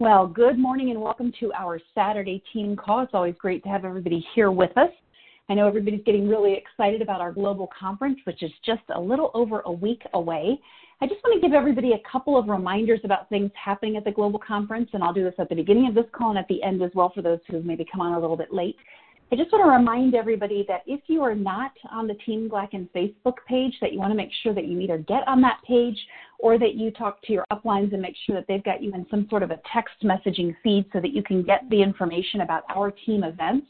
Well, good morning and welcome to our Saturday team call. It's always great to have everybody here with us. I know everybody's getting really excited about our global conference, which is just a little over a week away. I just want to give everybody a couple of reminders about things happening at the global conference, and I'll do this at the beginning of this call and at the end as well for those who maybe come on a little bit late. I just want to remind everybody that if you are not on the Team Glacken Facebook page, that you want to make sure that you either get on that page or that you talk to your uplines and make sure that they've got you in some sort of a text messaging feed so that you can get the information about our team events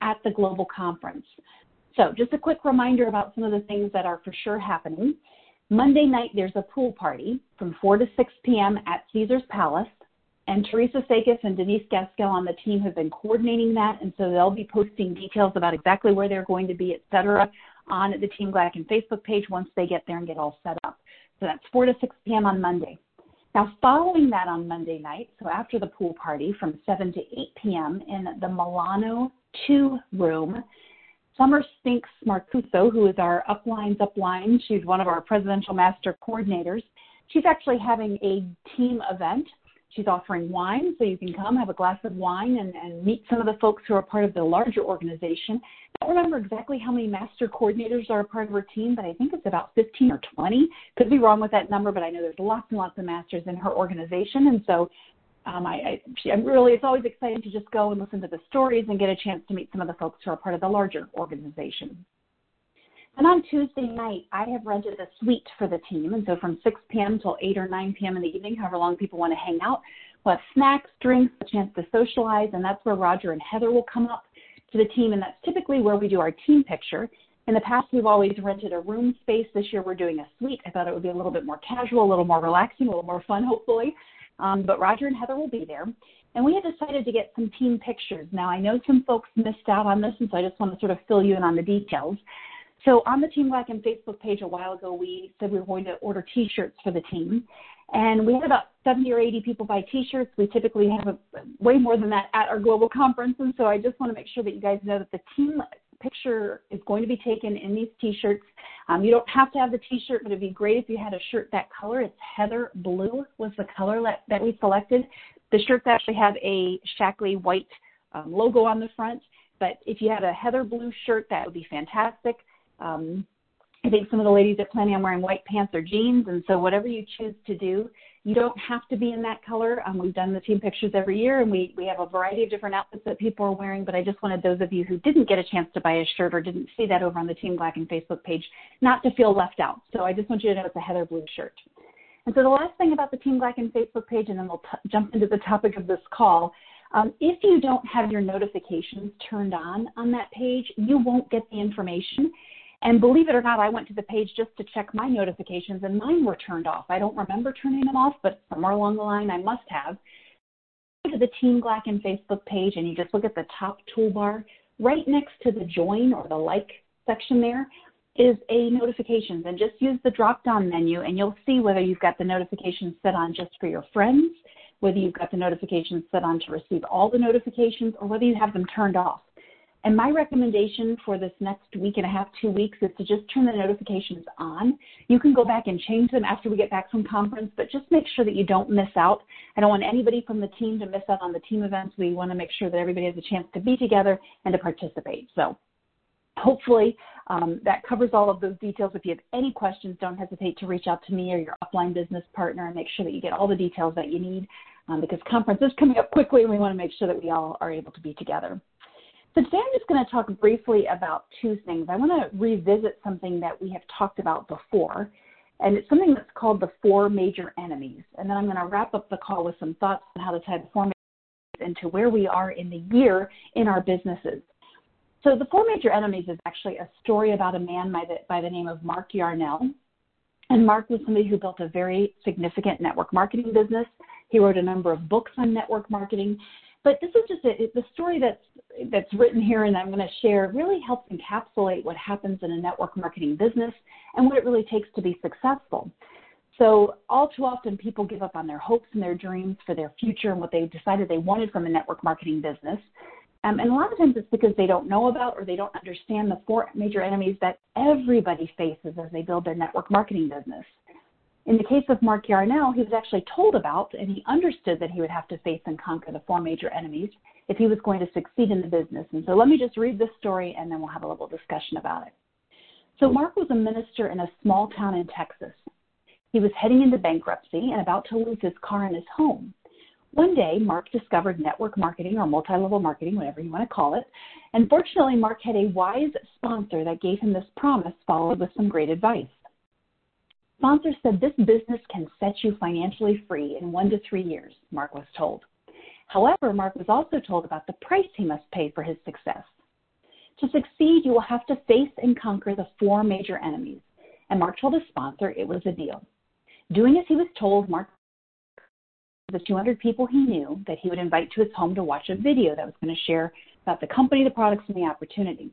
at the global conference. So just a quick reminder about some of the things that are for sure happening. Monday night, there's a pool party from 4 to 6 p.m. at Caesar's Palace. And Teresa Sakis and Denise Gaskell on the team have been coordinating that, and so they'll be posting details about exactly where they're going to be, et cetera, on the Team Glacken Facebook page once they get there and get all set up. So that's 4 to 6 p.m. on Monday. Now, following that on Monday night, so after the pool party from 7 to 8 p.m. in the Milano 2 room, Summer Spinks Marcuso, who is our Uplines Upline, she's one of our Presidential Master Coordinators, she's actually having a team event She's offering wine, so you can come have a glass of wine and, and meet some of the folks who are part of the larger organization. I don't remember exactly how many master coordinators are a part of her team, but I think it's about 15 or 20. Could be wrong with that number, but I know there's lots and lots of masters in her organization, and so um, I, I, I'm really, it's always exciting to just go and listen to the stories and get a chance to meet some of the folks who are part of the larger organization. And on Tuesday night, I have rented a suite for the team. And so from 6 p.m. till 8 or 9 p.m. in the evening, however long people want to hang out, we'll have snacks, drinks, a chance to socialize. And that's where Roger and Heather will come up to the team. And that's typically where we do our team picture. In the past, we've always rented a room space. This year, we're doing a suite. I thought it would be a little bit more casual, a little more relaxing, a little more fun, hopefully. Um, but Roger and Heather will be there. And we have decided to get some team pictures. Now, I know some folks missed out on this, and so I just want to sort of fill you in on the details. So on the Team Glacken Facebook page a while ago, we said we were going to order T-shirts for the team, and we had about 70 or 80 people buy T-shirts. We typically have a, way more than that at our global conference, and so I just want to make sure that you guys know that the team picture is going to be taken in these T-shirts. Um, you don't have to have the T-shirt, but it'd be great if you had a shirt that color. It's heather blue was the color that, that we selected. The shirts actually have a Shaklee white um, logo on the front, but if you had a heather blue shirt, that would be fantastic. Um, I think some of the ladies are planning on wearing white pants or jeans, and so whatever you choose to do, you don't have to be in that color. Um, we've done the team pictures every year, and we we have a variety of different outfits that people are wearing. But I just wanted those of you who didn't get a chance to buy a shirt or didn't see that over on the Team Glacken Facebook page not to feel left out. So I just want you to know it's a heather blue shirt. And so the last thing about the Team Glacken Facebook page, and then we'll t- jump into the topic of this call. Um, if you don't have your notifications turned on on that page, you won't get the information. And believe it or not, I went to the page just to check my notifications, and mine were turned off. I don't remember turning them off, but somewhere along the line, I must have. Go to the Team Glacken Facebook page, and you just look at the top toolbar. Right next to the join or the like section there is a notifications, and just use the drop down menu, and you'll see whether you've got the notifications set on just for your friends, whether you've got the notifications set on to receive all the notifications, or whether you have them turned off. And my recommendation for this next week and a half, two weeks, is to just turn the notifications on. You can go back and change them after we get back from conference, but just make sure that you don't miss out. I don't want anybody from the team to miss out on the team events. We want to make sure that everybody has a chance to be together and to participate. So hopefully um, that covers all of those details. If you have any questions, don't hesitate to reach out to me or your upline business partner and make sure that you get all the details that you need um, because conference is coming up quickly and we want to make sure that we all are able to be together. So today I'm just going to talk briefly about two things. I want to revisit something that we have talked about before, and it's something that's called the four major enemies. And then I'm going to wrap up the call with some thoughts on how to tie the four enemies into where we are in the year in our businesses. So the four major enemies is actually a story about a man by the, by the name of Mark Yarnell. And Mark was somebody who built a very significant network marketing business. He wrote a number of books on network marketing. But this is just a, the story that's that's written here and I'm going to share really helps encapsulate what happens in a network marketing business and what it really takes to be successful. So all too often people give up on their hopes and their dreams for their future and what they decided they wanted from a network marketing business. Um, and a lot of times it's because they don't know about or they don't understand the four major enemies that everybody faces as they build their network marketing business. In the case of Mark Yarnell, he was actually told about and he understood that he would have to face and conquer the four major enemies if he was going to succeed in the business. And so let me just read this story and then we'll have a little discussion about it. So Mark was a minister in a small town in Texas. He was heading into bankruptcy and about to lose his car and his home. One day, Mark discovered network marketing or multi level marketing, whatever you want to call it. And fortunately, Mark had a wise sponsor that gave him this promise, followed with some great advice. Sponsor said this business can set you financially free in one to three years, Mark was told. However, Mark was also told about the price he must pay for his success. To succeed, you will have to face and conquer the four major enemies. And Mark told his sponsor it was a deal. Doing as he was told, Mark the 200 people he knew that he would invite to his home to watch a video that was going to share about the company, the products, and the opportunity.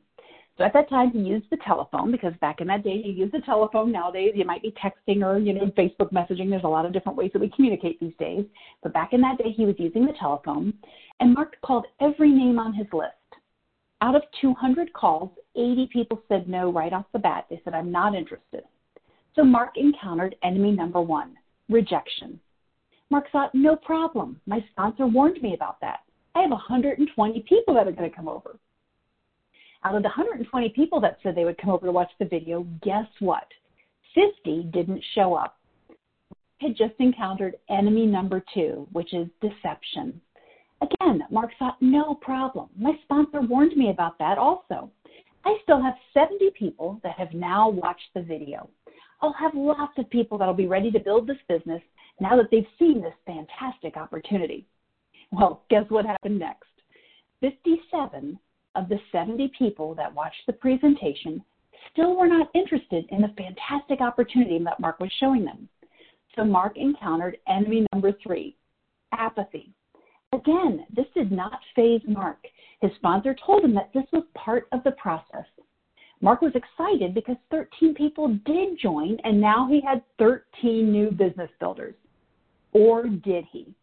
So at that time, he used the telephone because back in that day, you use the telephone. Nowadays, you might be texting or you know Facebook messaging. There's a lot of different ways that we communicate these days. But back in that day, he was using the telephone, and Mark called every name on his list. Out of 200 calls, 80 people said no right off the bat. They said, "I'm not interested." So Mark encountered enemy number one: rejection. Mark thought, no problem. My sponsor warned me about that. I have 120 people that are going to come over. Out of the 120 people that said they would come over to watch the video, guess what? 50 didn't show up. Had just encountered enemy number two, which is deception. Again, Mark thought, no problem. My sponsor warned me about that also. I still have 70 people that have now watched the video. I'll have lots of people that'll be ready to build this business now that they've seen this fantastic opportunity. Well, guess what happened next? 57 of the 70 people that watched the presentation still were not interested in the fantastic opportunity that Mark was showing them. So Mark encountered enemy number three, apathy. Again, this did not phase Mark. His sponsor told him that this was part of the process. Mark was excited because 13 people did join, and now he had 13 new business builders. Or did he?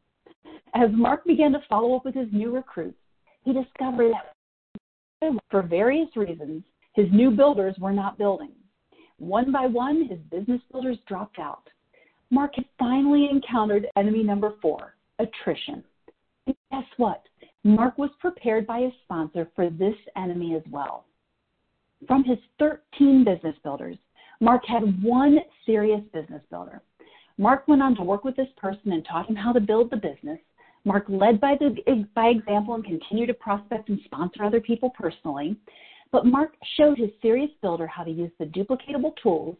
As Mark began to follow up with his new recruits, he discovered that for various reasons, his new builders were not building. One by one, his business builders dropped out. Mark had finally encountered enemy number four, attrition. And guess what? Mark was prepared by his sponsor for this enemy as well. From his 13 business builders, Mark had one serious business builder. Mark went on to work with this person and taught him how to build the business. Mark led by, the, by example and continued to prospect and sponsor other people personally. But Mark showed his serious builder how to use the duplicatable tools.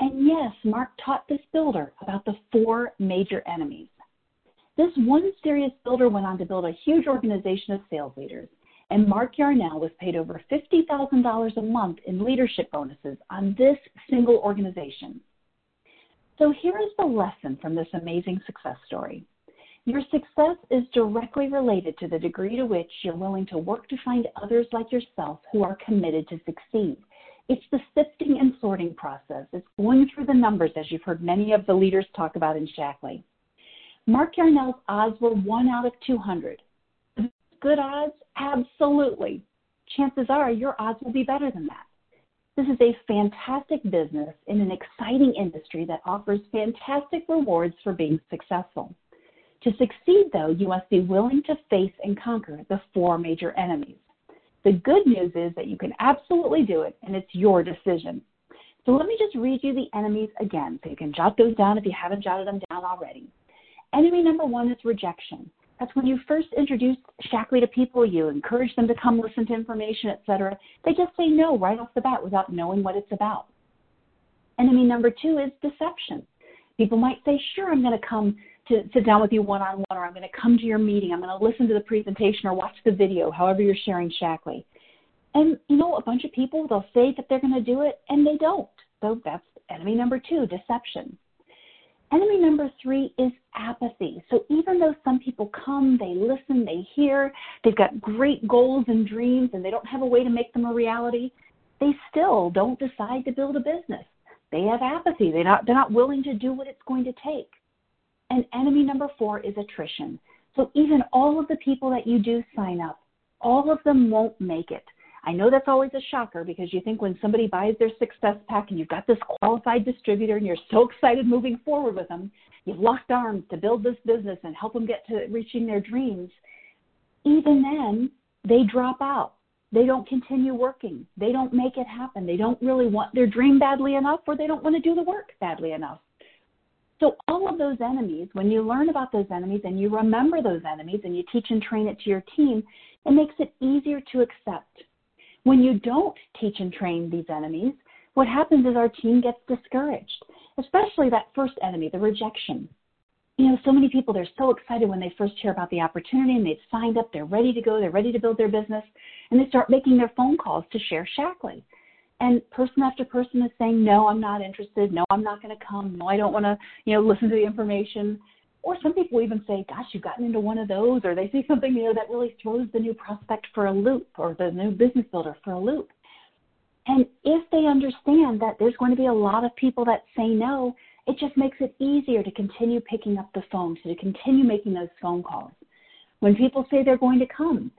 And yes, Mark taught this builder about the four major enemies. This one serious builder went on to build a huge organization of sales leaders. And Mark Yarnell was paid over $50,000 a month in leadership bonuses on this single organization. So here is the lesson from this amazing success story. Your success is directly related to the degree to which you're willing to work to find others like yourself who are committed to succeed. It's the sifting and sorting process. It's going through the numbers, as you've heard many of the leaders talk about in Shaklee. Mark Yarnell's odds were 1 out of 200. Good odds? Absolutely. Chances are your odds will be better than that. This is a fantastic business in an exciting industry that offers fantastic rewards for being successful. To succeed, though, you must be willing to face and conquer the four major enemies. The good news is that you can absolutely do it, and it's your decision. So let me just read you the enemies again so you can jot those down if you haven't jotted them down already. Enemy number one is rejection. That's when you first introduce Shaklee to people, you encourage them to come listen to information, etc. They just say no right off the bat without knowing what it's about. Enemy number two is deception. People might say, sure, I'm going to come to sit down with you one on one, or I'm going to come to your meeting, I'm going to listen to the presentation or watch the video, however you're sharing Shaklee. And, you know, a bunch of people, they'll say that they're going to do it, and they don't. So that's enemy number two, deception. Enemy number three is apathy. So even though some people come, they listen, they hear, they've got great goals and dreams, and they don't have a way to make them a reality, they still don't decide to build a business. They have apathy. They're not, they're not willing to do what it's going to take. And enemy number four is attrition. So even all of the people that you do sign up, all of them won't make it. I know that's always a shocker because you think when somebody buys their success pack and you've got this qualified distributor and you're so excited moving forward with them, you've locked arms to build this business and help them get to reaching their dreams. Even then, they drop out. They don't continue working. They don't make it happen. They don't really want their dream badly enough or they don't want to do the work badly enough. So, all of those enemies, when you learn about those enemies and you remember those enemies and you teach and train it to your team, it makes it easier to accept. When you don't teach and train these enemies, what happens is our team gets discouraged, especially that first enemy, the rejection. You know, so many people, they're so excited when they first hear about the opportunity and they've signed up, they're ready to go, they're ready to build their business, and they start making their phone calls to share Shaklee. And person after person is saying, no, I'm not interested. No, I'm not going to come. No, I don't want to, you know, listen to the information. Or some people even say, gosh, you've gotten into one of those. Or they see something, you know, that really throws the new prospect for a loop or the new business builder for a loop. And if they understand that there's going to be a lot of people that say no, it just makes it easier to continue picking up the phone, so to continue making those phone calls. When people say they're going to come,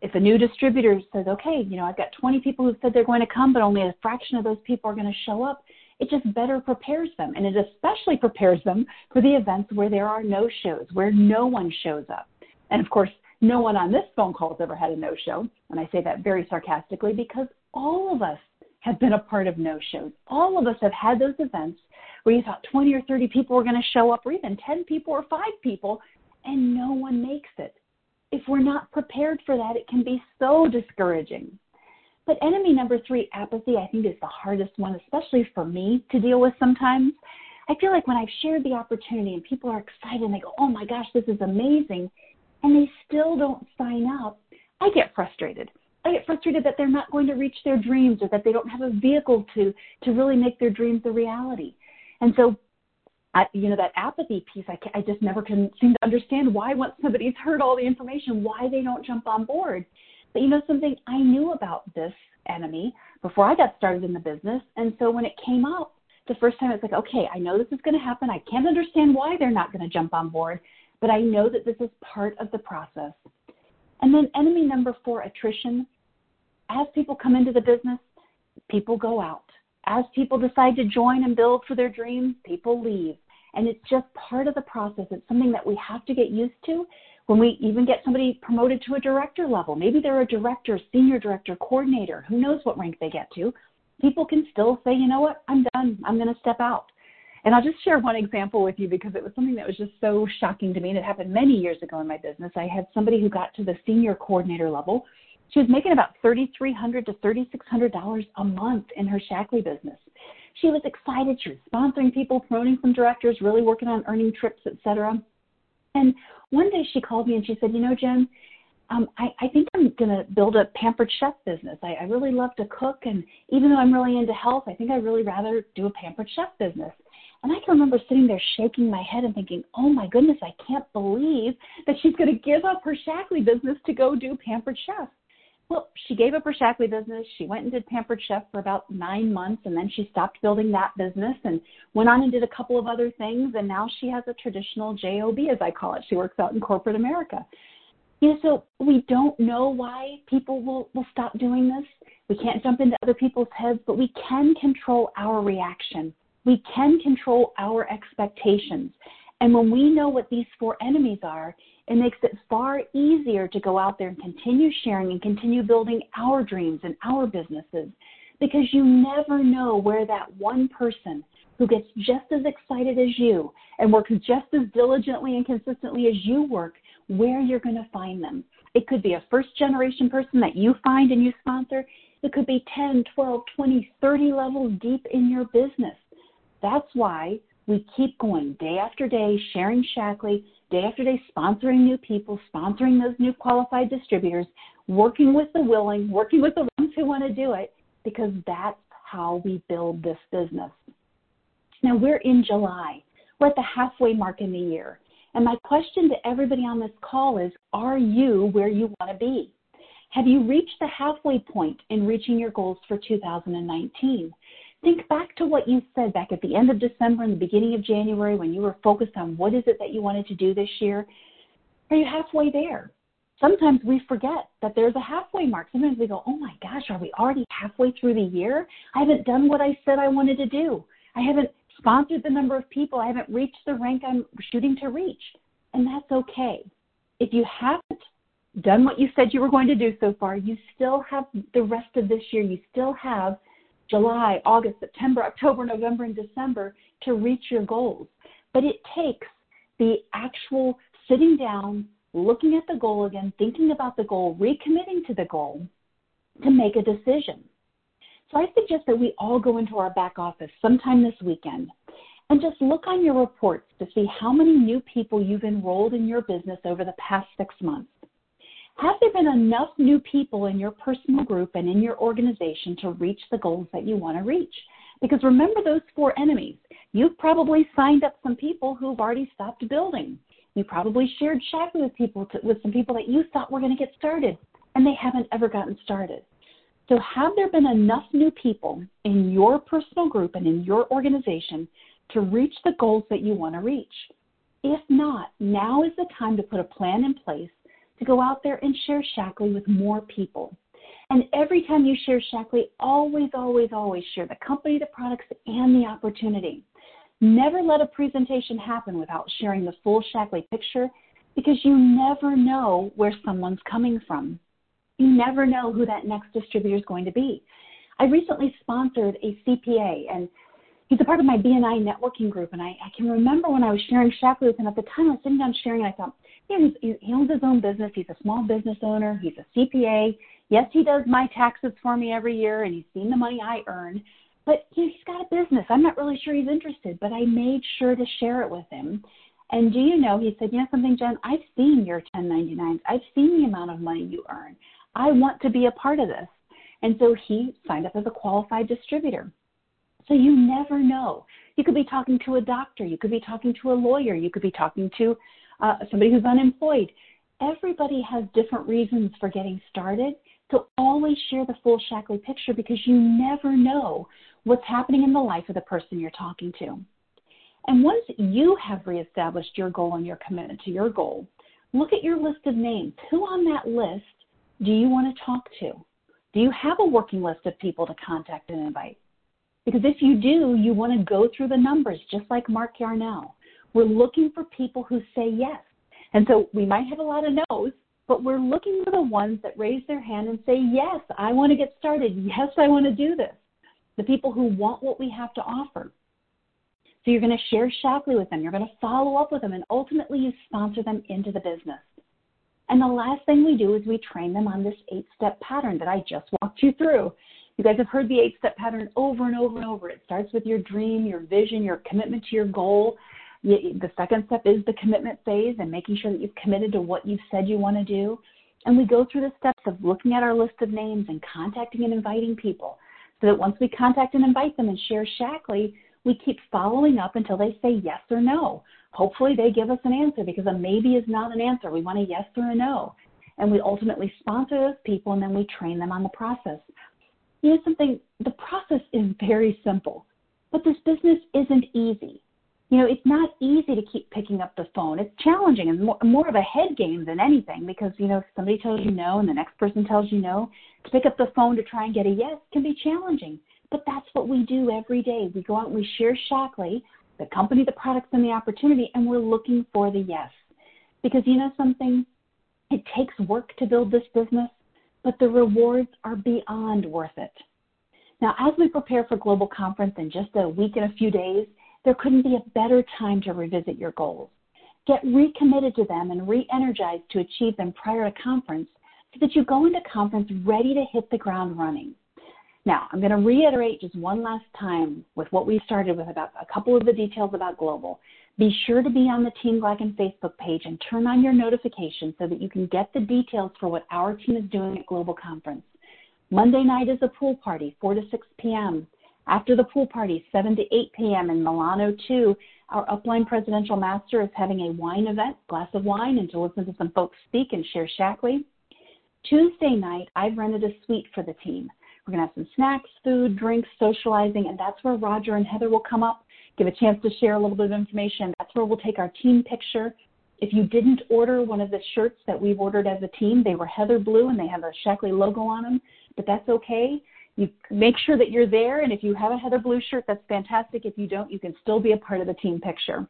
if a new distributor says, okay, you know, I've got 20 people who said they're going to come, but only a fraction of those people are going to show up, it just better prepares them. And it especially prepares them for the events where there are no shows, where no one shows up. And of course, no one on this phone call has ever had a no show. And I say that very sarcastically because all of us have been a part of no shows. All of us have had those events where you thought 20 or 30 people were going to show up, or even 10 people or 5 people, and no one makes it if we're not prepared for that, it can be so discouraging. But enemy number three, apathy, I think is the hardest one, especially for me to deal with sometimes. I feel like when I've shared the opportunity and people are excited and they go, oh my gosh, this is amazing, and they still don't sign up, I get frustrated. I get frustrated that they're not going to reach their dreams or that they don't have a vehicle to to really make their dreams a reality. And so I, you know, that apathy piece, I, I just never can seem to understand why once somebody's heard all the information, why they don't jump on board. But you know something, I knew about this enemy before I got started in the business. And so when it came up, the first time it's like, okay, I know this is going to happen. I can't understand why they're not going to jump on board, but I know that this is part of the process. And then enemy number four, attrition. As people come into the business, people go out. As people decide to join and build for their dreams, people leave. And it's just part of the process. It's something that we have to get used to when we even get somebody promoted to a director level. Maybe they're a director, senior director, coordinator, who knows what rank they get to. People can still say, you know what, I'm done. I'm going to step out. And I'll just share one example with you because it was something that was just so shocking to me. And it happened many years ago in my business. I had somebody who got to the senior coordinator level. She was making about 3,300 to $3,600 a month in her Shaklee business. She was excited. She was sponsoring people, promoting some directors, really working on earning trips, etc. And one day she called me and she said, "You know, Jen, um, I, I think I'm going to build a pampered chef business. I, I really love to cook, and even though I'm really into health, I think I'd really rather do a pampered chef business." And I can remember sitting there shaking my head and thinking, "Oh my goodness, I can't believe that she's going to give up her Shaklee business to go do pampered chef." Well, she gave up her Shaklee business. She went and did Pampered Chef for about nine months, and then she stopped building that business and went on and did a couple of other things. And now she has a traditional job, as I call it. She works out in corporate America. You know, so we don't know why people will will stop doing this. We can't jump into other people's heads, but we can control our reaction. We can control our expectations. And when we know what these four enemies are, it makes it far easier to go out there and continue sharing and continue building our dreams and our businesses because you never know where that one person who gets just as excited as you and works just as diligently and consistently as you work, where you're going to find them. It could be a first generation person that you find and you sponsor. It could be 10, 12, 20, 30 levels deep in your business. That's why we keep going day after day, sharing Shaklee, day after day, sponsoring new people, sponsoring those new qualified distributors, working with the willing, working with the ones who want to do it, because that's how we build this business. Now we're in July. We're at the halfway mark in the year. And my question to everybody on this call is Are you where you want to be? Have you reached the halfway point in reaching your goals for 2019? Think back to what you said back at the end of December and the beginning of January when you were focused on what is it that you wanted to do this year. Are you halfway there? sometimes we forget that there's a halfway mark. Sometimes we go, oh my gosh, are we already halfway through the year? I haven't done what I said I wanted to do. I haven't sponsored the number of people. I haven't reached the rank I'm shooting to reach. And that's okay. If you haven't done what you said you were going to do so far, you still have the rest of this year. You still have July, August, September, October, November, and December to reach your goals. But it takes the actual sitting down, looking at the goal again, thinking about the goal, recommitting to the goal to make a decision. So I suggest that we all go into our back office sometime this weekend and just look on your reports to see how many new people you've enrolled in your business over the past six months. Have there been enough new people in your personal group and in your organization to reach the goals that you want to reach? Because remember those four enemies. You've probably signed up some people who've already stopped building. You probably shared Shaklee with people to, with some people that you thought were going to get started, and they haven't ever gotten started. So, have there been enough new people in your personal group and in your organization to reach the goals that you want to reach? If not, now is the time to put a plan in place to go out there and share Shaklee with more people. And every time you share Shaklee, always, always, always share the company, the products, and the opportunity. Never let a presentation happen without sharing the full Shaklee picture because you never know where someone's coming from. You never know who that next distributor is going to be. I recently sponsored a CPA, and he's a part of my BNI networking group. And I, I can remember when I was sharing Shaklee with him at the time, I was sitting down sharing, and I thought, he's, he owns his own business. He's a small business owner. He's a CPA. Yes, he does my taxes for me every year, and he's seen the money I earn. But you know, he's got a business. I'm not really sure he's interested, but I made sure to share it with him. And do you know, he said, you know something, Jen, I've seen your 1099s. I've seen the amount of money you earn. I want to be a part of this. And so he signed up as a qualified distributor. So you never know. You could be talking to a doctor, you could be talking to a lawyer, you could be talking to uh, somebody who's unemployed. Everybody has different reasons for getting started. So always share the full Shaklee picture because you never know what's happening in the life of the person you're talking to. And once you have reestablished your goal and your commitment to your goal, look at your list of names. Who on that list do you want to talk to? Do you have a working list of people to contact and invite? Because if you do, you want to go through the numbers just like Mark Yarnell. We're looking for people who say yes. And so we might have a lot of no's, but we're looking for the ones that raise their hand and say, Yes, I want to get started. Yes, I want to do this the people who want what we have to offer. So you're going to share Shaklee with them. You're going to follow up with them, and ultimately you sponsor them into the business. And the last thing we do is we train them on this eight step pattern that I just walked you through. You guys have heard the eight step pattern over and over and over. It starts with your dream, your vision, your commitment to your goal. The second step is the commitment phase and making sure that you've committed to what you've said you want to do. And we go through the steps of looking at our list of names and contacting and inviting people so that once we contact and invite them and share Shaklee, we keep following up until they say yes or no. Hopefully, they give us an answer because a maybe is not an answer. We want a yes or a no. And we ultimately sponsor those people and then we train them on the process. You know something? The process is very simple, but this business isn't easy you know, it's not easy to keep picking up the phone. It's challenging and more, more of a head game than anything because, you know, if somebody tells you no and the next person tells you no, to pick up the phone to try and get a yes can be challenging. But that's what we do every day. We go out and we share Shaklee, the company, the products, and the opportunity, and we're looking for the yes. Because you know something? It takes work to build this business, but the rewards are beyond worth it. Now, as we prepare for Global Conference in just a week and a few days, there couldn't be a better time to revisit your goals. Get recommitted to them and re energized to achieve them prior to conference so that you go into conference ready to hit the ground running. Now, I'm going to reiterate just one last time with what we started with about a couple of the details about Global. Be sure to be on the Team Glacken Facebook page and turn on your notifications so that you can get the details for what our team is doing at Global Conference. Monday night is a pool party, 4 to 6 p.m. After the pool party, 7 to 8 p.m. in Milano 2, our upline presidential master is having a wine event, glass of wine, and to listen to some folks speak and share Shaklee. Tuesday night, I've rented a suite for the team. We're going to have some snacks, food, drinks, socializing, and that's where Roger and Heather will come up, give a chance to share a little bit of information. That's where we'll take our team picture. If you didn't order one of the shirts that we've ordered as a team, they were Heather Blue and they have a Shaklee logo on them, but that's okay. You make sure that you're there, and if you have a Heather Blue shirt, that's fantastic. If you don't, you can still be a part of the team picture.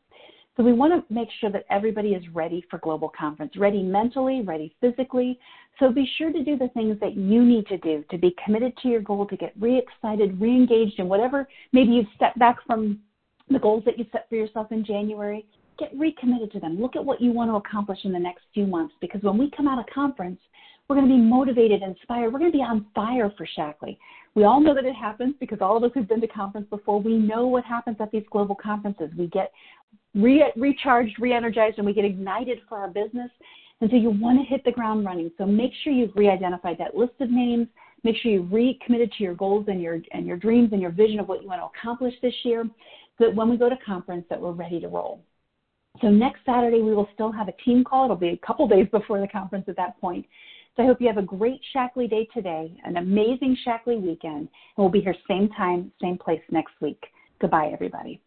So we want to make sure that everybody is ready for Global Conference, ready mentally, ready physically. So be sure to do the things that you need to do to be committed to your goal, to get re-excited, re-engaged in whatever maybe you've stepped back from the goals that you set for yourself in January. Get recommitted to them. Look at what you want to accomplish in the next few months because when we come out of conference, we're going to be motivated, inspired. We're going to be on fire for Shaklee. We all know that it happens because all of us who've been to conference before, we know what happens at these global conferences. We get re- recharged, re-energized, and we get ignited for our business. And so you want to hit the ground running. So make sure you've re-identified that list of names. Make sure you've recommitted to your goals and your and your dreams and your vision of what you want to accomplish this year, so that when we go to conference, that we're ready to roll. So next Saturday we will still have a team call. It'll be a couple days before the conference at that point. So I hope you have a great Shaklee day today, an amazing Shaklee weekend, and we'll be here same time, same place next week. Goodbye, everybody.